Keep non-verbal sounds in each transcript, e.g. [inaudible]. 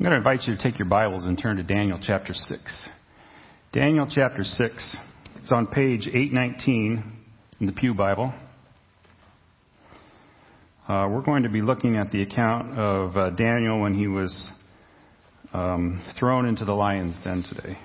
I'm going to invite you to take your Bibles and turn to Daniel chapter 6. Daniel chapter 6. It's on page 819 in the Pew Bible. Uh, we're going to be looking at the account of uh, Daniel when he was um, thrown into the lion's den today.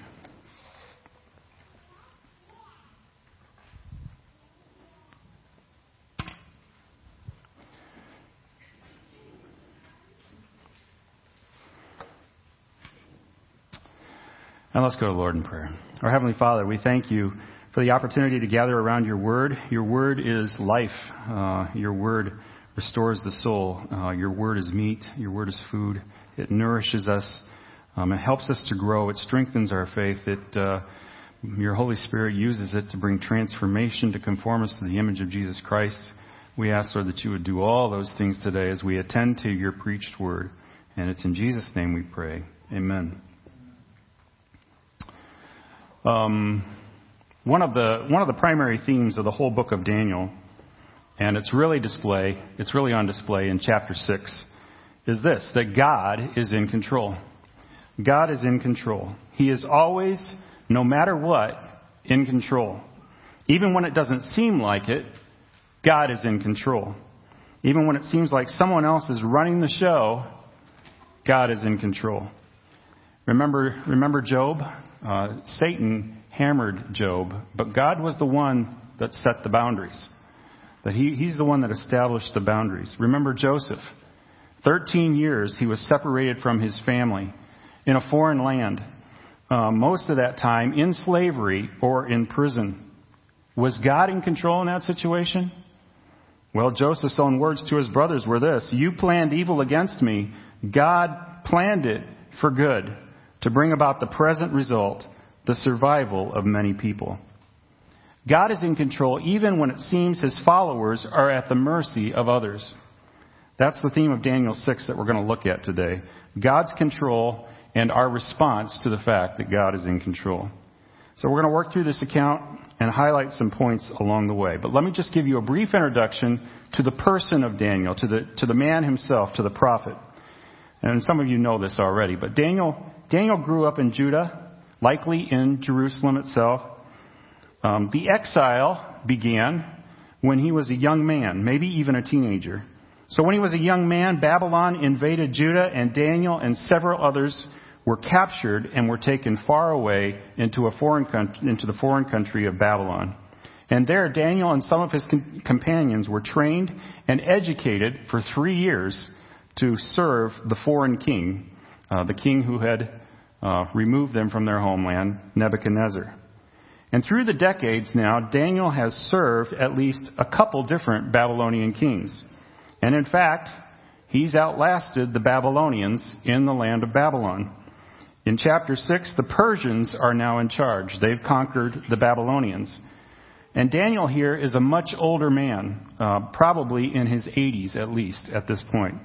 And let's go to Lord in prayer. Our Heavenly Father, we thank you for the opportunity to gather around your word. Your word is life. Uh, your word restores the soul. Uh, your word is meat. Your word is food. It nourishes us. Um, it helps us to grow. It strengthens our faith. It, uh, your Holy Spirit uses it to bring transformation, to conform us to the image of Jesus Christ. We ask, Lord, that you would do all those things today as we attend to your preached word. And it's in Jesus' name we pray. Amen. Um, one of the one of the primary themes of the whole book of Daniel, and it's really display. It's really on display in chapter six. Is this that God is in control? God is in control. He is always, no matter what, in control. Even when it doesn't seem like it, God is in control. Even when it seems like someone else is running the show, God is in control. Remember, remember Job? Uh, Satan hammered Job, but God was the one that set the boundaries. That he, he's the one that established the boundaries. Remember Joseph. Thirteen years he was separated from his family in a foreign land. Uh, most of that time in slavery or in prison. Was God in control in that situation? Well, Joseph's own words to his brothers were this You planned evil against me. God planned it for good to bring about the present result, the survival of many people. God is in control even when it seems his followers are at the mercy of others. That's the theme of Daniel 6 that we're going to look at today. God's control and our response to the fact that God is in control. So we're going to work through this account and highlight some points along the way. But let me just give you a brief introduction to the person of Daniel, to the, to the man himself, to the prophet. And some of you know this already, but Daniel Daniel grew up in Judah, likely in Jerusalem itself. Um, the exile began when he was a young man, maybe even a teenager. So when he was a young man, Babylon invaded Judah, and Daniel and several others were captured and were taken far away into, a foreign country, into the foreign country of Babylon. And there, Daniel and some of his companions were trained and educated for three years to serve the foreign king uh, the king who had uh, removed them from their homeland, Nebuchadnezzar. And through the decades now, Daniel has served at least a couple different Babylonian kings. And in fact, he's outlasted the Babylonians in the land of Babylon. In chapter 6, the Persians are now in charge. They've conquered the Babylonians. And Daniel here is a much older man, uh, probably in his 80s at least at this point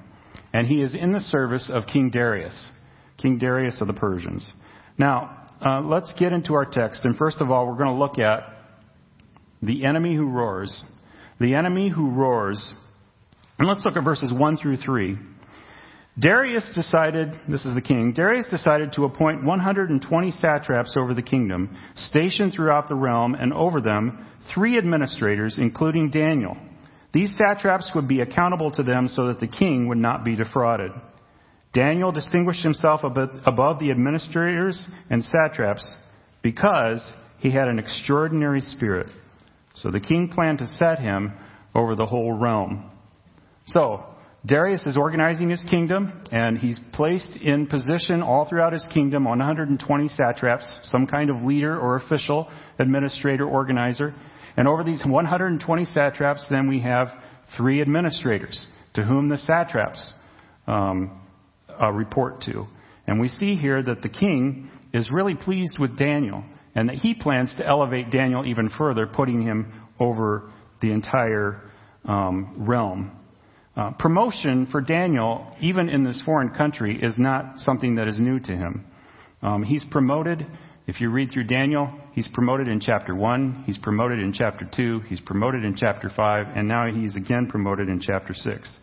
and he is in the service of King Darius, King Darius of the Persians. Now, uh, let's get into our text, and first of all, we're going to look at the enemy who roars. The enemy who roars. And let's look at verses 1 through 3. Darius decided, this is the king, Darius decided to appoint 120 satraps over the kingdom, stationed throughout the realm, and over them three administrators, including Daniel these satraps would be accountable to them so that the king would not be defrauded. Daniel distinguished himself above the administrators and satraps because he had an extraordinary spirit. So the king planned to set him over the whole realm. So, Darius is organizing his kingdom, and he's placed in position all throughout his kingdom 120 satraps, some kind of leader or official, administrator, organizer. And over these 120 satraps, then we have three administrators to whom the satraps um, uh, report to. And we see here that the king is really pleased with Daniel and that he plans to elevate Daniel even further, putting him over the entire um, realm. Uh, promotion for Daniel, even in this foreign country, is not something that is new to him. Um, he's promoted if you read through Daniel, he's promoted in chapter 1, he's promoted in chapter 2, he's promoted in chapter 5, and now he's again promoted in chapter 6.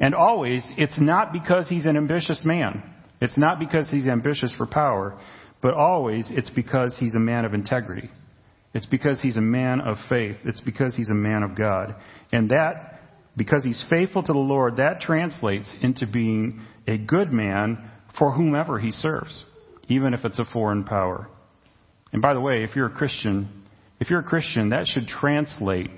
And always, it's not because he's an ambitious man. It's not because he's ambitious for power, but always it's because he's a man of integrity. It's because he's a man of faith. It's because he's a man of God. And that, because he's faithful to the Lord, that translates into being a good man for whomever he serves, even if it's a foreign power. And by the way, if you're a Christian, if you're a Christian, that should translate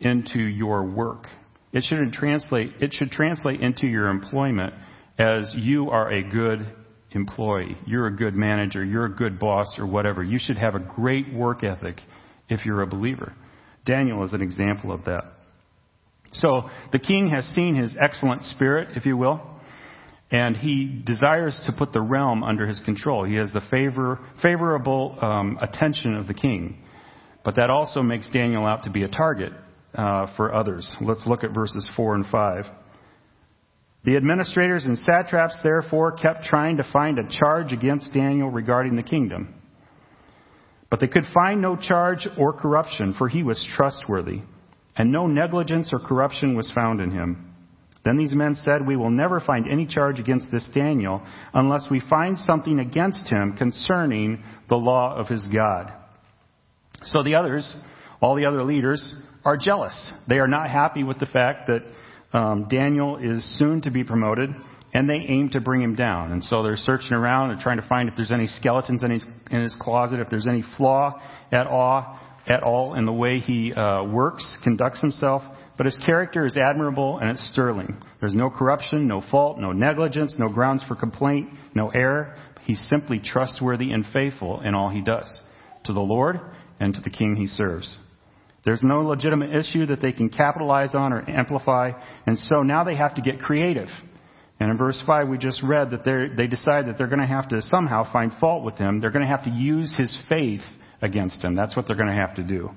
into your work. It shouldn't translate, it should translate into your employment as you are a good employee. You're a good manager. You're a good boss or whatever. You should have a great work ethic if you're a believer. Daniel is an example of that. So the king has seen his excellent spirit, if you will, and he desires to put the realm under his control. He has the favor, favorable um, attention of the king. But that also makes Daniel out to be a target uh, for others. Let's look at verses 4 and 5. The administrators and satraps, therefore, kept trying to find a charge against Daniel regarding the kingdom. But they could find no charge or corruption, for he was trustworthy, and no negligence or corruption was found in him. Then these men said, We will never find any charge against this Daniel unless we find something against him concerning the law of his God. So the others, all the other leaders, are jealous. They are not happy with the fact that um, Daniel is soon to be promoted, and they aim to bring him down. And so they're searching around and trying to find if there's any skeletons in his, in his closet, if there's any flaw at all, at all in the way he uh, works, conducts himself. But his character is admirable and it's sterling. There's no corruption, no fault, no negligence, no grounds for complaint, no error. He's simply trustworthy and faithful in all he does to the Lord and to the king he serves. There's no legitimate issue that they can capitalize on or amplify, and so now they have to get creative. And in verse 5, we just read that they decide that they're going to have to somehow find fault with him. They're going to have to use his faith against him. That's what they're going to have to do.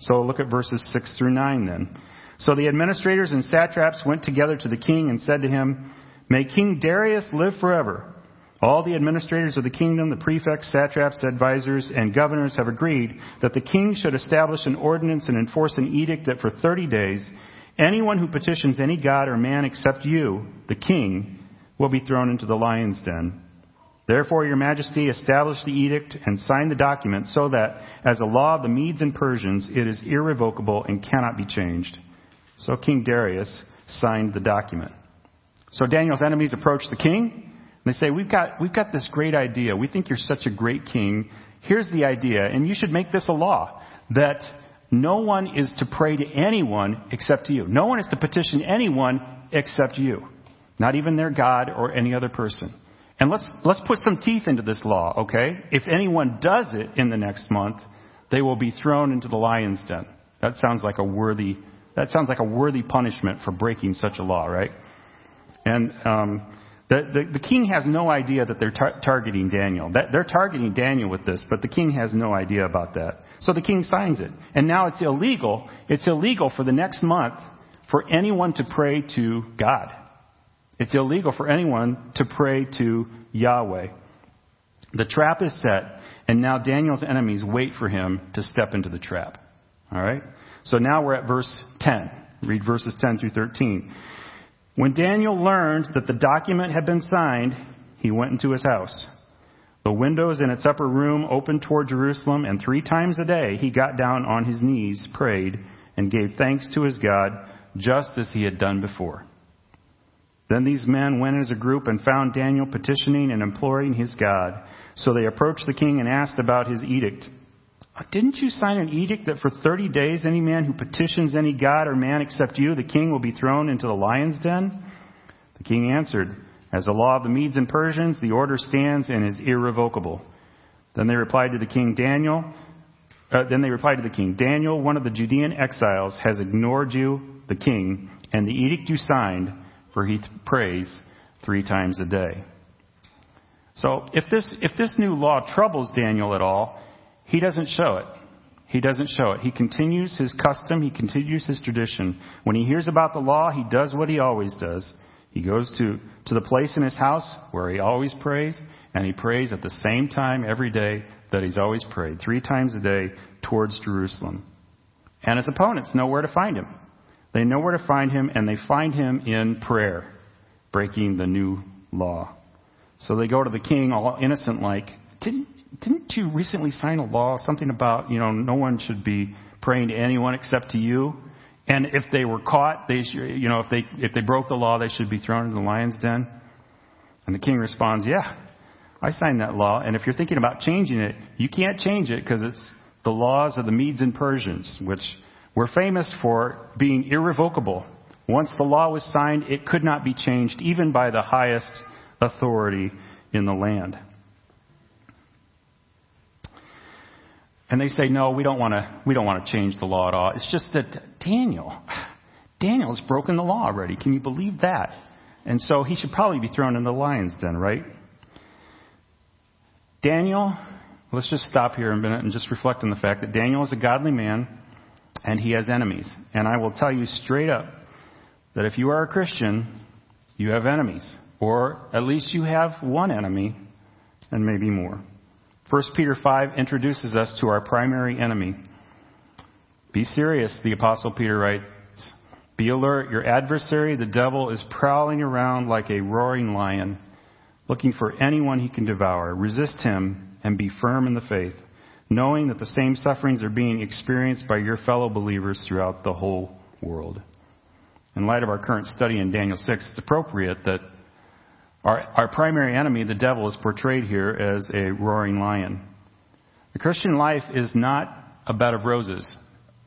So look at verses 6 through 9 then. So the administrators and satraps went together to the king and said to him, May King Darius live forever. All the administrators of the kingdom, the prefects, satraps, advisers, and governors have agreed that the king should establish an ordinance and enforce an edict that for 30 days, anyone who petitions any god or man except you, the king, will be thrown into the lion's den. Therefore, your majesty, establish the edict and sign the document so that, as a law of the Medes and Persians, it is irrevocable and cannot be changed. So King Darius signed the document. So Daniel's enemies approached the king and they say, we've got, we've got this great idea. We think you're such a great king. Here's the idea, and you should make this a law that no one is to pray to anyone except you. No one is to petition anyone except you. Not even their God or any other person. And let's, let's put some teeth into this law, okay? If anyone does it in the next month, they will be thrown into the lion's den. That sounds like a worthy, that sounds like a worthy punishment for breaking such a law, right? And, um, the, the, the, king has no idea that they're tar- targeting Daniel. That, they're targeting Daniel with this, but the king has no idea about that. So the king signs it. And now it's illegal. It's illegal for the next month for anyone to pray to God. It's illegal for anyone to pray to Yahweh. The trap is set, and now Daniel's enemies wait for him to step into the trap. All right? So now we're at verse 10. Read verses 10 through 13. When Daniel learned that the document had been signed, he went into his house. The windows in its upper room opened toward Jerusalem, and three times a day he got down on his knees, prayed, and gave thanks to his God, just as he had done before. Then these men went as a group and found Daniel petitioning and imploring his God. So they approached the king and asked about his edict. Didn't you sign an edict that for 30 days any man who petitions any god or man except you, the king, will be thrown into the lion's den? The king answered, As the law of the Medes and Persians, the order stands and is irrevocable. Then they replied to the king, Daniel, uh, then they replied to the king, Daniel, one of the Judean exiles, has ignored you, the king, and the edict you signed, for he prays three times a day. So if this, if this new law troubles Daniel at all, he doesn't show it. He doesn't show it. He continues his custom, he continues his tradition. When he hears about the law, he does what he always does. He goes to, to the place in his house where he always prays, and he prays at the same time every day that he's always prayed, three times a day towards Jerusalem. And his opponents know where to find him. They know where to find him, and they find him in prayer, breaking the new law. So they go to the king, all innocent like, didn't, didn't you recently sign a law, something about, you know, no one should be praying to anyone except to you? And if they were caught, they you know, if they, if they broke the law, they should be thrown into the lion's den. And the king responds, yeah, I signed that law. And if you're thinking about changing it, you can't change it because it's the laws of the Medes and Persians, which were famous for being irrevocable. Once the law was signed, it could not be changed even by the highest authority in the land. And they say, no, we don't want to, we don't want to change the law at all. It's just that Daniel, Daniel's broken the law already. Can you believe that? And so he should probably be thrown in the lion's den, right? Daniel, let's just stop here a minute and just reflect on the fact that Daniel is a godly man and he has enemies. And I will tell you straight up that if you are a Christian, you have enemies. Or at least you have one enemy and maybe more. 1 Peter 5 introduces us to our primary enemy. Be serious, the Apostle Peter writes. Be alert. Your adversary, the devil, is prowling around like a roaring lion, looking for anyone he can devour. Resist him and be firm in the faith, knowing that the same sufferings are being experienced by your fellow believers throughout the whole world. In light of our current study in Daniel 6, it's appropriate that our, our primary enemy, the devil, is portrayed here as a roaring lion. The Christian life is not a bed of roses.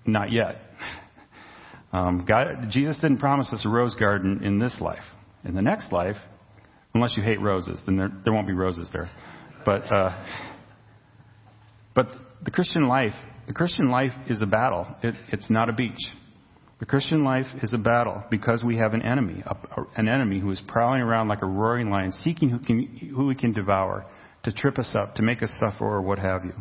Not yet. [laughs] Um, God, Jesus didn't promise us a rose garden in this life. In the next life, unless you hate roses, then there, there won't be roses there. But, uh, [laughs] but the Christian life, the Christian life is a battle. It, it's not a beach. The Christian life is a battle because we have an enemy, an enemy who is prowling around like a roaring lion, seeking who, can, who can devour, to trip us up, to make us suffer, or what have you.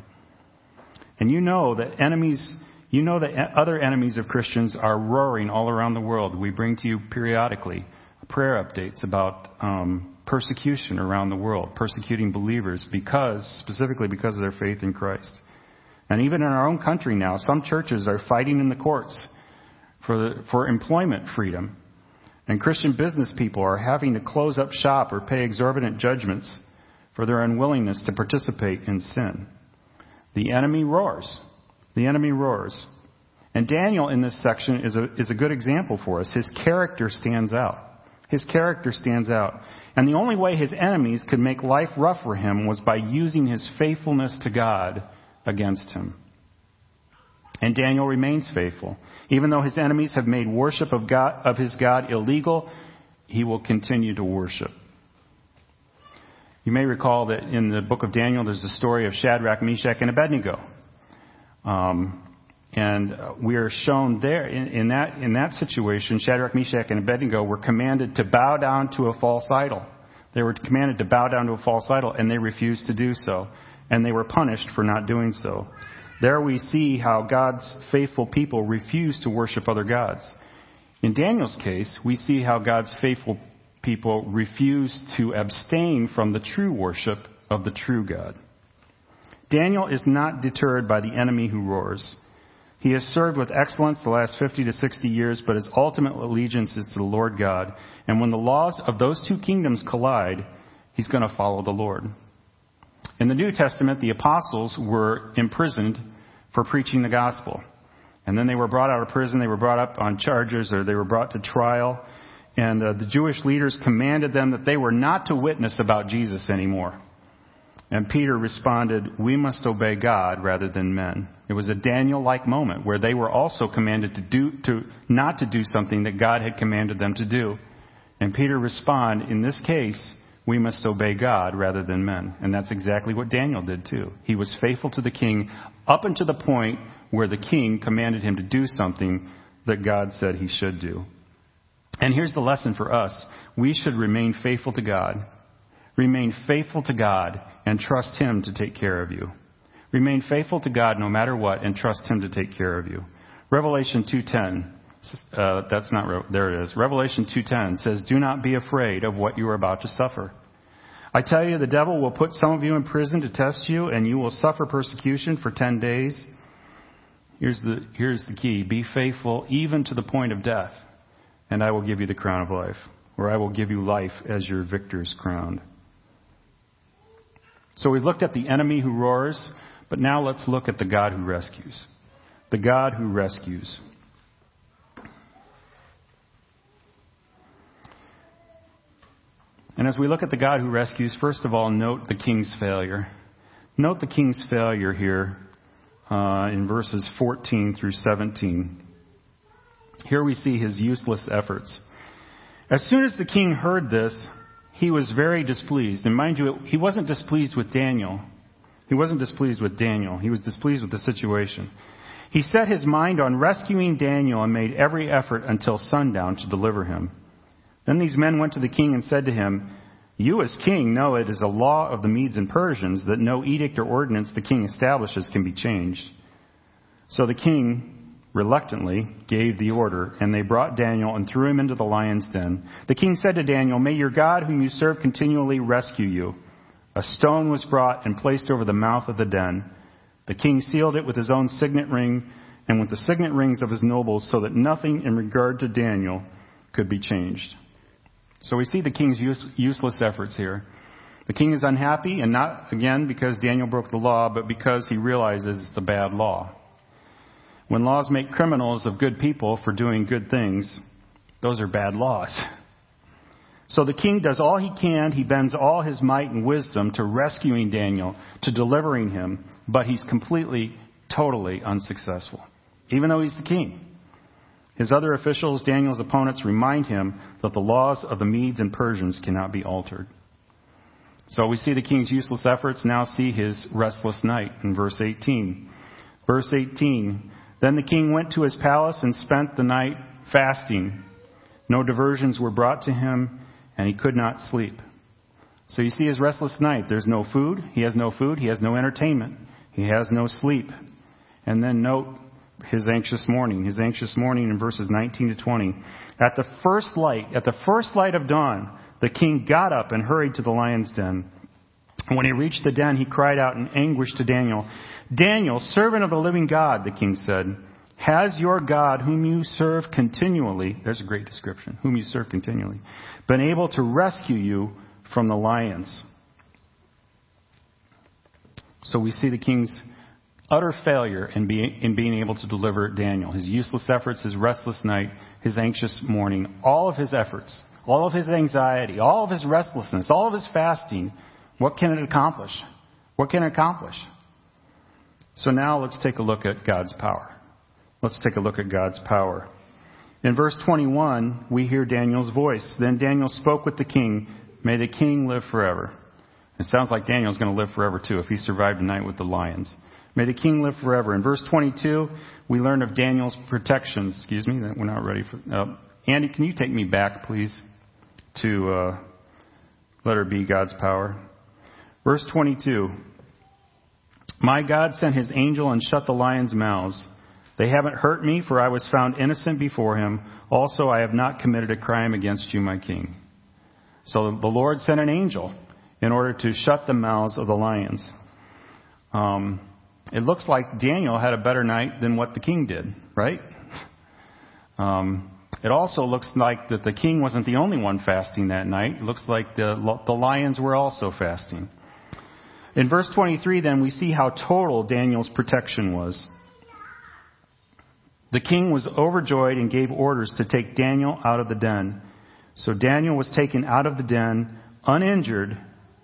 And you know that enemies, you know that other enemies of Christians are roaring all around the world. We bring to you periodically prayer updates about um, persecution around the world, persecuting believers because, specifically because of their faith in Christ. And even in our own country now, some churches are fighting in the courts for, the, for employment freedom. And Christian business people are having to close up shop or pay exorbitant judgments for their unwillingness to participate in sin. The enemy roars. The enemy roars. And Daniel in this section is a, is a good example for us. His character stands out. His character stands out. And the only way his enemies could make life rough for him was by using his faithfulness to God against him. And Daniel remains faithful. Even though his enemies have made worship of, God, of his God illegal, he will continue to worship. You may recall that in the book of Daniel, there's a story of Shadrach, Meshach, and Abednego. Um, and uh, we are shown there in, in, that in that situation, Shadrach, Meshach, and Abednego were commanded to bow down to a false idol. They were commanded to bow down to a false idol, and they refused to do so, and they were punished for not doing so. There we see how God's faithful people refuse to worship other gods. In Daniel's case, we see how God's faithful people refuse to abstain from the true worship of the true God. Daniel is not deterred by the enemy who roars. He has served with excellence the last 50 to 60 years, but his ultimate allegiance is to the Lord God. And when the laws of those two kingdoms collide, he's going to follow the Lord. In the New Testament, the apostles were imprisoned for preaching the gospel. And then they were brought out of prison, they were brought up on charges, or they were brought to trial. And uh, the Jewish leaders commanded them that they were not to witness about Jesus anymore. And Peter responded, We must obey God rather than men. It was a Daniel like moment where they were also commanded to do, to, not to do something that God had commanded them to do. And Peter responded, In this case, we must obey God rather than men. And that's exactly what Daniel did too. He was faithful to the king up until the point where the king commanded him to do something that God said he should do. And here's the lesson for us. We should remain faithful to God. Remain faithful to God and trust him to take care of you. Remain faithful to God no matter what and trust him to take care of you. Revelation 2:10 uh, that's not re- there. It is. Revelation 2:10 says, "Do not be afraid of what you are about to suffer. I tell you, the devil will put some of you in prison to test you, and you will suffer persecution for ten days." Here's the here's the key: Be faithful even to the point of death, and I will give you the crown of life, or I will give you life as your victor's crown. So we've looked at the enemy who roars, but now let's look at the God who rescues. The God who rescues. And as we look at the God who rescues, first of all, note the king's failure. Note the king's failure here uh, in verses 14 through 17. Here we see his useless efforts. As soon as the king heard this, he was very displeased. And mind you, he wasn't displeased with Daniel. He wasn't displeased with Daniel. He was displeased with the situation. He set his mind on rescuing Daniel and made every effort until sundown to deliver him. Then these men went to the king and said to him, You as king know it is a law of the Medes and Persians that no edict or ordinance the king establishes can be changed. So the king reluctantly gave the order, and they brought Daniel and threw him into the lion's den. The king said to Daniel, May your God, whom you serve continually, rescue you. A stone was brought and placed over the mouth of the den. The king sealed it with his own signet ring and with the signet rings of his nobles, so that nothing in regard to Daniel could be changed. So we see the king's use, useless efforts here. The king is unhappy, and not, again, because Daniel broke the law, but because he realizes it's a bad law. When laws make criminals of good people for doing good things, those are bad laws. So the king does all he can. He bends all his might and wisdom to rescuing Daniel, to delivering him, but he's completely, totally unsuccessful, even though he's the king. His other officials, Daniel's opponents, remind him that the laws of the Medes and Persians cannot be altered. So we see the king's useless efforts, now see his restless night in verse 18. Verse 18 Then the king went to his palace and spent the night fasting. No diversions were brought to him, and he could not sleep. So you see his restless night. There's no food. He has no food. He has no entertainment. He has no sleep. And then note his anxious morning. His anxious morning in verses 19 to 20. At the first light, at the first light of dawn, the king got up and hurried to the lion's den. When he reached the den, he cried out in anguish to Daniel, Daniel, servant of the living God, the king said, has your God, whom you serve continually, there's a great description, whom you serve continually, been able to rescue you from the lions? So we see the king's utter failure in, being in being able to deliver Daniel. His useless efforts, his restless night, his anxious morning, all of his efforts, all of his anxiety, all of his restlessness, all of his fasting, what can it accomplish? What can it accomplish? So now let's take a look at God's power. Let's take a look at God's power. In verse 21, we hear Daniel's voice. Then Daniel spoke with the king. May the king live forever. It sounds like Daniel's going to live forever too if he survived the night with the lions. May the king live forever. In verse 22, we learn of Daniel's protection. Excuse me, we're not ready for. Uh, Andy, can you take me back, please, to uh, let her be God's power? Verse 22. My God sent his angel and shut the lions' mouths. They haven't hurt me, for I was found innocent before him. Also, I have not committed a crime against you, my king. So the Lord sent an angel in order to shut the mouths of the lions. Um, it looks like Daniel had a better night than what the king did, right? Um, it also looks like that the king wasn't the only one fasting that night. It looks like the, the lions were also fasting. In verse 23, then, we see how total Daniel's protection was. The king was overjoyed and gave orders to take Daniel out of the den. So Daniel was taken out of the den uninjured,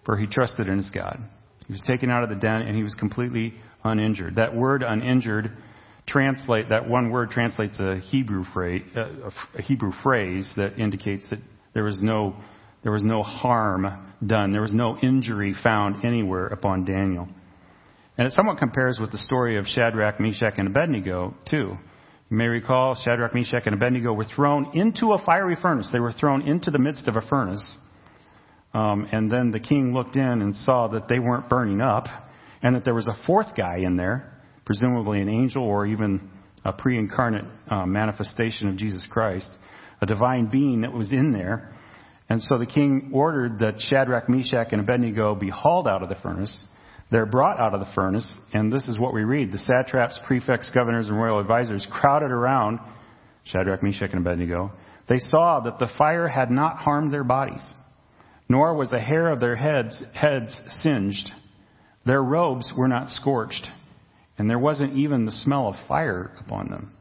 for he trusted in his God. He was taken out of the den and he was completely uninjured. That word uninjured translate that one word translates a Hebrew phrase, uh, a Hebrew phrase that indicates that there was no there was no harm done. There was no injury found anywhere upon Daniel. And it somewhat compares with the story of Shadrach, Meshach, and Abednego, too. You may recall Shadrach, Meshach, and Abednego were thrown into a fiery furnace. They were thrown into the midst of a furnace. Um, and then the king looked in and saw that they weren't burning up and that there was a fourth guy in there, presumably an angel or even a pre incarnate uh, manifestation of Jesus Christ, a divine being that was in there. And so the king ordered that Shadrach, Meshach, and Abednego be hauled out of the furnace. They're brought out of the furnace, and this is what we read. The satraps, prefects, governors, and royal advisors crowded around Shadrach, Meshach, and Abednego. They saw that the fire had not harmed their bodies, nor was a hair of their heads, heads singed. Their robes were not scorched, and there wasn't even the smell of fire upon them.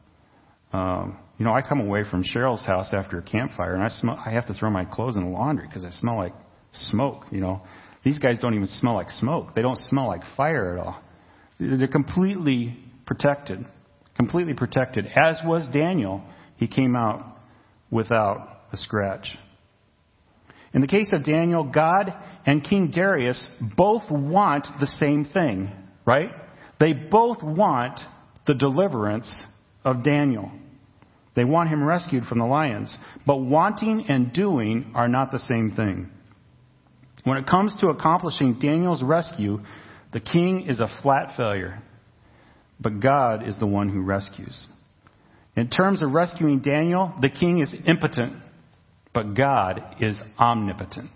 Um, you know, I come away from Cheryl's house after a campfire, and I smell. I have to throw my clothes in the laundry because I smell like smoke. You know, these guys don't even smell like smoke. They don't smell like fire at all. They're completely protected, completely protected. As was Daniel, he came out without a scratch. In the case of Daniel, God and King Darius both want the same thing, right? They both want the deliverance of Daniel. They want him rescued from the lions. But wanting and doing are not the same thing. When it comes to accomplishing Daniel's rescue, the king is a flat failure. But God is the one who rescues. In terms of rescuing Daniel, the king is impotent, but God is omnipotent.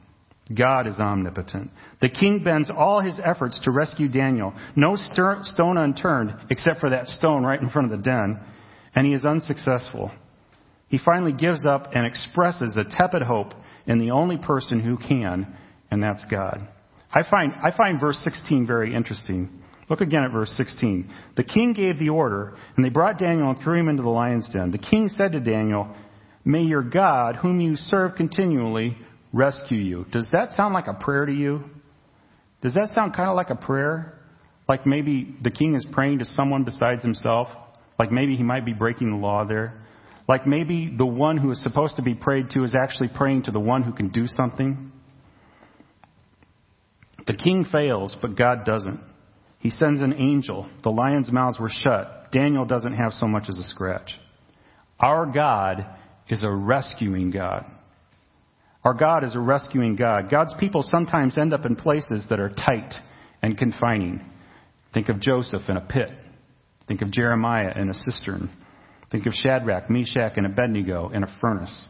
God is omnipotent. The king bends all his efforts to rescue Daniel. No stone unturned, except for that stone right in front of the den, and he is unsuccessful. He finally gives up and expresses a tepid hope in the only person who can, and that's God. I find, I find verse 16 very interesting. Look again at verse 16. The king gave the order, and they brought Daniel and threw him into the lion's den. The king said to Daniel, May your God, whom you serve continually, rescue you. Does that sound like a prayer to you? Does that sound kind of like a prayer? Like maybe the king is praying to someone besides himself? Like maybe he might be breaking the law there? Like maybe the one who is supposed to be prayed to is actually praying to the one who can do something? The king fails, but God doesn't. He sends an angel. The lions' mouths were shut. Daniel doesn't have so much as a scratch. Our God is a rescuing God. Our God is a rescuing God. God's people sometimes end up in places that are tight and confining. Think of Joseph in a pit. Think of Jeremiah in a cistern. Think of Shadrach, Meshach, and Abednego in a furnace.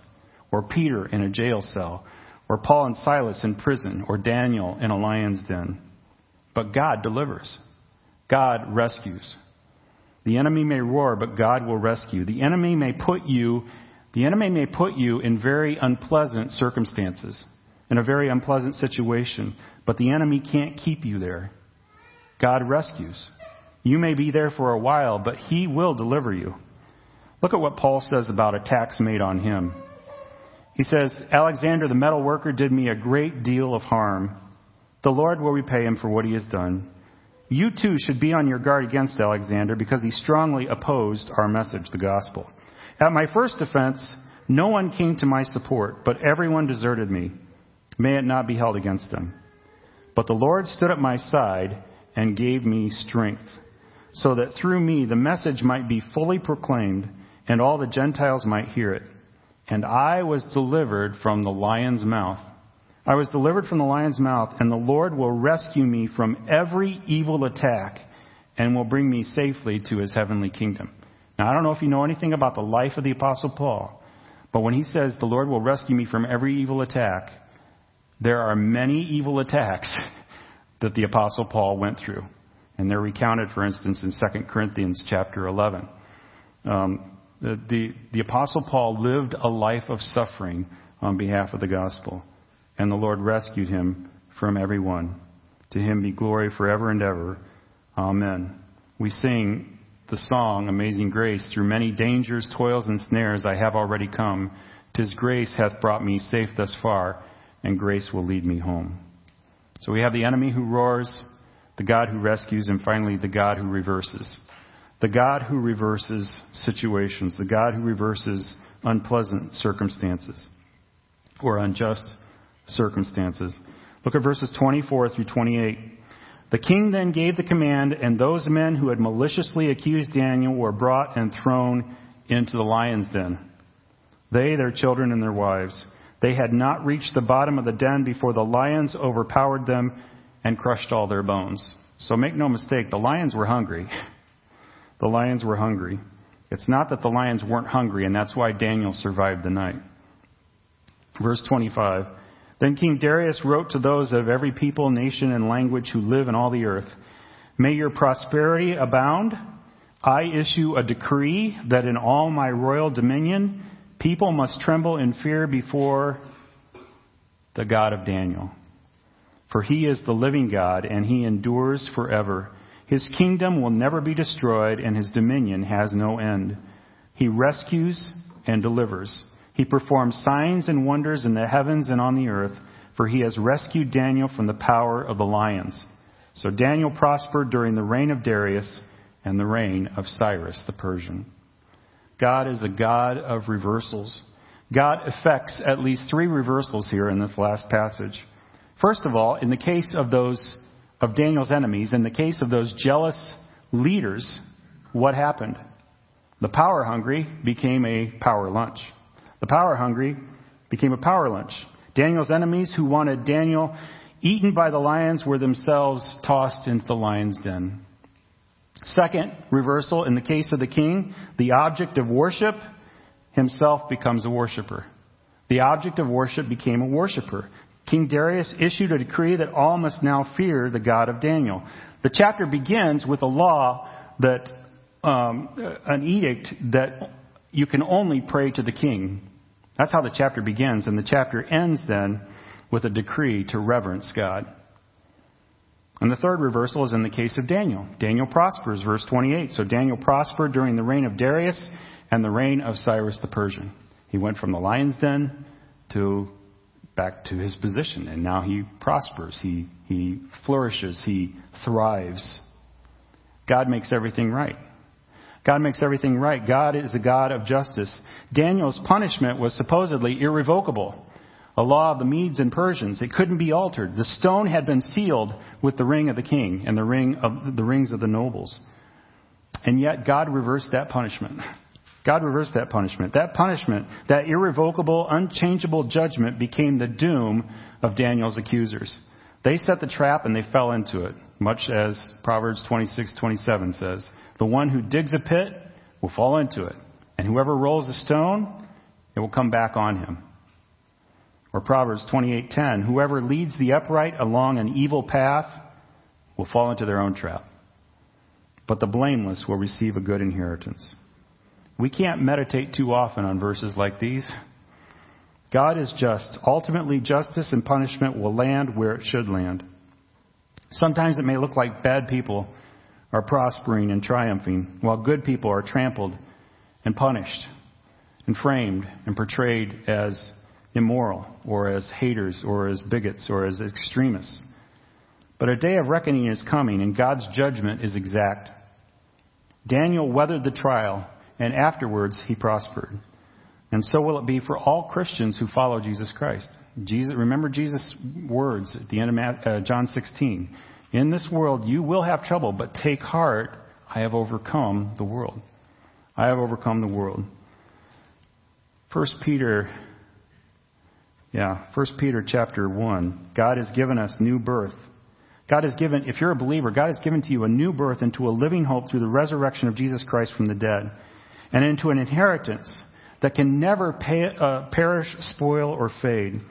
Or Peter in a jail cell. Or Paul and Silas in prison. Or Daniel in a lion's den. But God delivers. God rescues. The enemy may roar, but God will rescue. The enemy may put you, the enemy may put you in very unpleasant circumstances, in a very unpleasant situation, but the enemy can't keep you there. God rescues. You may be there for a while, but he will deliver you. Look at what Paul says about attacks made on him. He says, Alexander the metal worker did me a great deal of harm. The Lord will repay him for what he has done. You too should be on your guard against Alexander because he strongly opposed our message, the gospel. At my first defense, no one came to my support, but everyone deserted me. May it not be held against them. But the Lord stood at my side and gave me strength, so that through me the message might be fully proclaimed and all the Gentiles might hear it. And I was delivered from the lion's mouth. I was delivered from the lion's mouth, and the Lord will rescue me from every evil attack and will bring me safely to his heavenly kingdom. Now, I don't know if you know anything about the life of the Apostle Paul, but when he says the Lord will rescue me from every evil attack, there are many evil attacks [laughs] that the Apostle Paul went through. And they're recounted, for instance, in 2 Corinthians chapter 11. Um, the, the, the Apostle Paul lived a life of suffering on behalf of the gospel and the Lord rescued him from everyone. To him be glory forever and ever. Amen. We sing the song, Amazing Grace, through many dangers, toils, and snares I have already come. Tis grace hath brought me safe thus far, and grace will lead me home. So we have the enemy who roars, the God who rescues, and finally the God who reverses. The God who reverses situations, the God who reverses unpleasant circumstances or unjust circumstances. Look at verses 24 through 28. The king then gave the command, and those men who had maliciously accused Daniel were brought and thrown into the lion's den. They, their children, and their wives. They had not reached the bottom of the den before the lions overpowered them and crushed all their bones. So make no mistake, the lions were hungry. [laughs] The lions were hungry. It's not that the lions weren't hungry, and that's why Daniel survived the night. Verse 25. Then King Darius wrote to those of every people, nation, and language who live in all the earth May your prosperity abound. I issue a decree that in all my royal dominion, people must tremble in fear before the God of Daniel. For he is the living God, and he endures forever. His kingdom will never be destroyed, and his dominion has no end. He rescues and delivers. He performs signs and wonders in the heavens and on the earth, for he has rescued Daniel from the power of the lions. So Daniel prospered during the reign of Darius and the reign of Cyrus the Persian. God is a God of reversals. God effects at least three reversals here in this last passage. First of all, in the case of those of Daniel's enemies, in the case of those jealous leaders, what happened? The power hungry became a power lunch. The power hungry became a power lunch. Daniel's enemies who wanted Daniel eaten by the lions were themselves tossed into the lion's den. Second reversal, in the case of the king, the object of worship himself becomes a worshiper. The object of worship became a worshiper. King Darius issued a decree that all must now fear the God of Daniel. The chapter begins with a law that, um, an edict that you can only pray to the king. That's how the chapter begins, and the chapter ends then with a decree to reverence God. And the third reversal is in the case of Daniel. Daniel prospers, verse 28. So Daniel prospered during the reign of Darius and the reign of Cyrus the Persian. He went from the lion's den to back to his position, and now he prospers. He, he flourishes. He thrives. God makes everything right. God makes everything right. God is a God of justice. Daniel's punishment was supposedly irrevocable. A law of the Medes and Persians. It couldn't be altered. The stone had been sealed with the ring of the king and the ring of the rings of the nobles. And yet God reversed that punishment. God reversed that punishment. That punishment, that irrevocable, unchangeable judgment became the doom of Daniel's accusers. They set the trap and they fell into it, much as Proverbs 26:27 says, "The one who digs a pit will fall into it, and whoever rolls a stone, it will come back on him." Or Proverbs 28:10, "Whoever leads the upright along an evil path will fall into their own trap, but the blameless will receive a good inheritance." We can't meditate too often on verses like these. God is just. Ultimately, justice and punishment will land where it should land. Sometimes it may look like bad people are prospering and triumphing, while good people are trampled and punished and framed and portrayed as immoral or as haters or as bigots or as extremists. But a day of reckoning is coming, and God's judgment is exact. Daniel weathered the trial and afterwards he prospered. And so will it be for all Christians who follow Jesus Christ. Jesus, remember Jesus' words at the end of uh, John 16. In this world you will have trouble, but take heart, I have overcome the world. I have overcome the world. First Peter, yeah, First Peter chapter 1. God has given us new birth. God has given, if you're a believer, God has given to you a new birth into a living hope through the resurrection of Jesus Christ from the dead and into an inheritance that can never pay, uh, perish, spoil, or fade.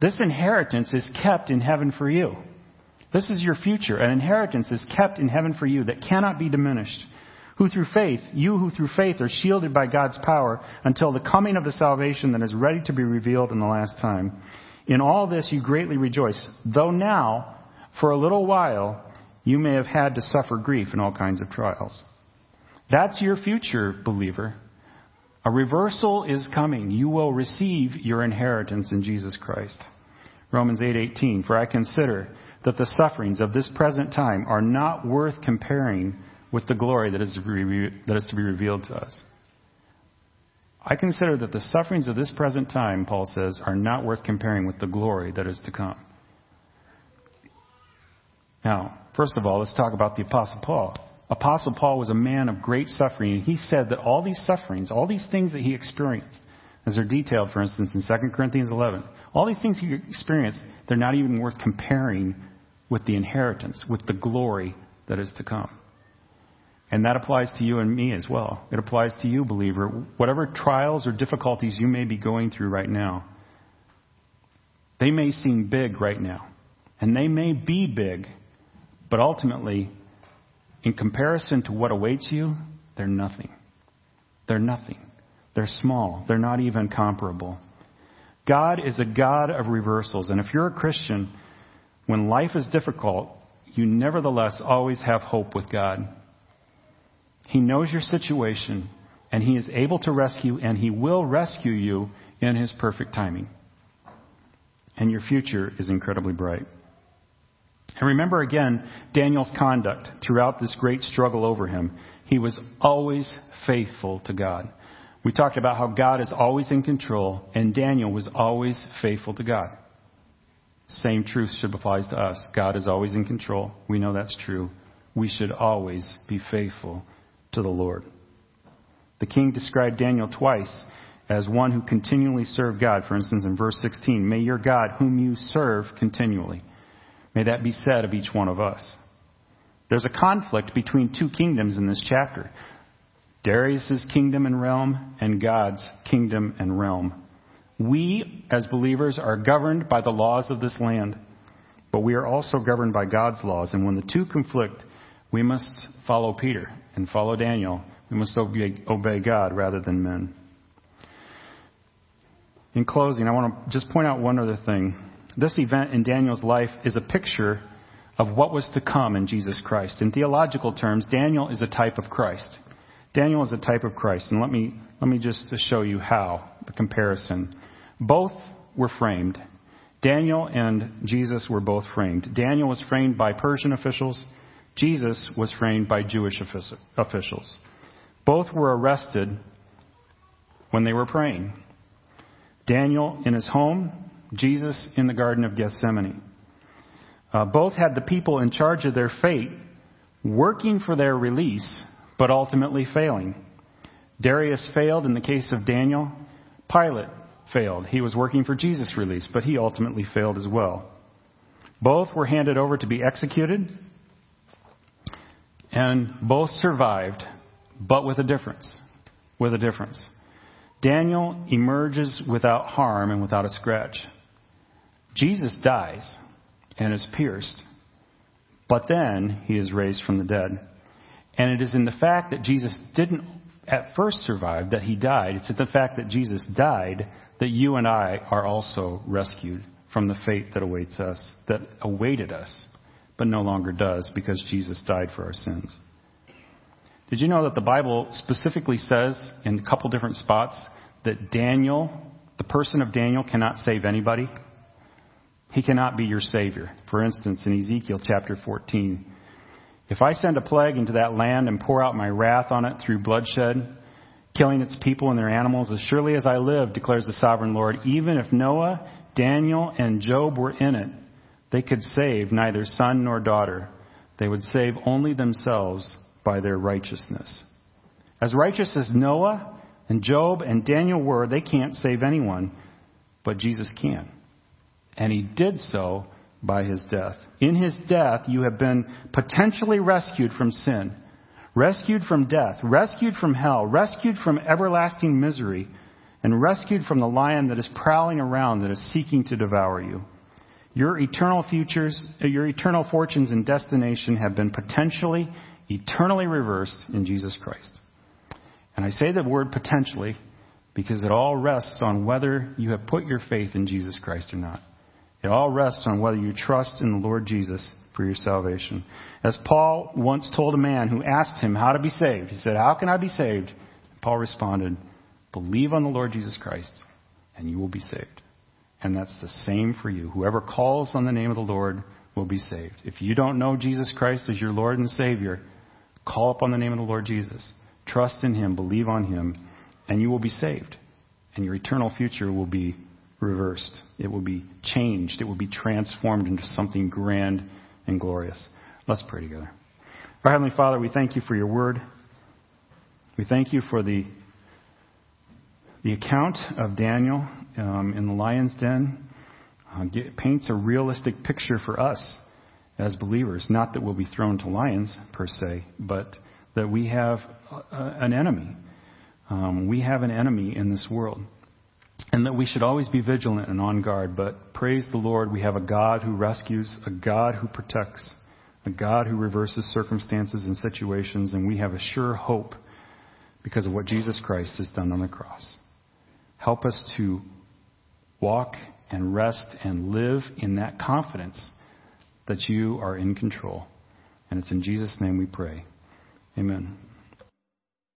This inheritance is kept in heaven for you. This is your future. An inheritance is kept in heaven for you that cannot be diminished. Who through faith, you who through faith are shielded by God's power until the coming of the salvation that is ready to be revealed in the last time. In all this you greatly rejoice, though now, for a little while, you may have had to suffer grief in all kinds of trials. That's your future, believer. A reversal is coming. You will receive your inheritance in Jesus Christ. Romans 8:18 For I consider that the sufferings of this present time are not worth comparing with the glory that is to be, that is to be revealed to us. I consider that the sufferings of this present time, Paul says, are not worth comparing with the glory that is to come. Now, first of all, let's talk about the Apostle Paul. Apostle Paul was a man of great suffering, and he said that all these sufferings, all these things that he experienced, as they're detailed, for instance, in 2 Corinthians 11, all these things he experienced, they're not even worth comparing with the inheritance, with the glory that is to come. And that applies to you and me as well. It applies to you, believer. Whatever trials or difficulties you may be going through right now, they may seem big right now. And they may be big, but ultimately, in comparison to what awaits you, they're nothing. They're nothing. They're small. They're not even comparable. God is a God of reversals. And if you're a Christian, when life is difficult, you nevertheless always have hope with God. He knows your situation, and He is able to rescue, and He will rescue you in His perfect timing. And your future is incredibly bright. And remember again Daniel's conduct throughout this great struggle over him. He was always faithful to God. We talked about how God is always in control, and Daniel was always faithful to God. Same truth should apply to us. God is always in control. We know that's true. We should always be faithful to the Lord. The king described Daniel twice as one who continually served God. For instance, in verse 16, may your God, whom you serve continually, may that be said of each one of us. There's a conflict between two kingdoms in this chapter Darius' kingdom and realm, and God's kingdom and realm. We, as believers, are governed by the laws of this land, but we are also governed by God's laws. And when the two conflict, we must follow Peter and follow Daniel. We must obey, obey God rather than men. In closing, I want to just point out one other thing. This event in Daniel's life is a picture of what was to come in Jesus Christ. In theological terms, Daniel is a type of Christ. Daniel is a type of Christ. And let me, let me just show you how, the comparison. Both were framed. Daniel and Jesus were both framed. Daniel was framed by Persian officials. Jesus was framed by Jewish officials. Both were arrested when they were praying. Daniel in his home, Jesus in the Garden of Gethsemane. Uh, both had the people in charge of their fate working for their release, but ultimately failing. Darius failed in the case of Daniel. Pilate failed. He was working for Jesus' release, but he ultimately failed as well. Both were handed over to be executed, and both survived, but with a difference. With a difference. Daniel emerges without harm and without a scratch. Jesus dies and is pierced, but then he is raised from the dead. And it is in the fact that Jesus didn't at first survive that he died. It's in the fact that Jesus died that you and I are also rescued from the fate that awaits us, that awaited us, but no longer does because Jesus died for our sins. Did you know that the Bible specifically says in a couple different spots that Daniel, the person of Daniel, cannot save anybody? He cannot be your Savior. For instance, in Ezekiel chapter 14, if I send a plague into that land and pour out my wrath on it through bloodshed, killing its people and their animals, as surely as I live, declares the sovereign Lord, even if Noah, Daniel, and Job were in it, they could save neither son nor daughter. They would save only themselves by their righteousness. As righteous as Noah and Job and Daniel were, they can't save anyone, but Jesus can. And he did so by his death. In his death, you have been potentially rescued from sin, rescued from death, rescued from hell, rescued from everlasting misery, and rescued from the lion that is prowling around that is seeking to devour you. Your eternal futures, uh, your eternal fortunes and destination have been potentially, eternally reversed in Jesus Christ. And I say the word potentially because it all rests on whether you have put your faith in Jesus Christ or not. It all rests on whether you trust in the Lord Jesus for your salvation. As Paul once told a man who asked him how to be saved, he said, How can I be saved? Paul responded, Believe on the Lord Jesus Christ, and you will be saved. And that's the same for you. Whoever calls on the name of the Lord will be saved. If you don't know Jesus Christ as your Lord and Savior, call upon the name of the Lord Jesus. Trust in Him, believe on Him, and you will be saved. And your eternal future will be reversed. It will be changed. It will be transformed into something grand and glorious. Let's pray together. Our Heavenly Father, we thank you for your word. We thank you for the, the account of Daniel um, in the lion's den. Uh, get, paints a realistic picture for us as believers. Not that we'll be thrown to lions, per se, but that we have uh, an enemy. Um, we have an enemy in this world and that we should always be vigilant and on guard. But praise the Lord, we have a God who rescues, a God who protects, a God who reverses circumstances and situations, and we have a sure hope because of what Jesus Christ has done on the cross. Help us to walk and rest and live in that confidence that you are in control. And it's in Jesus' name we pray. Amen.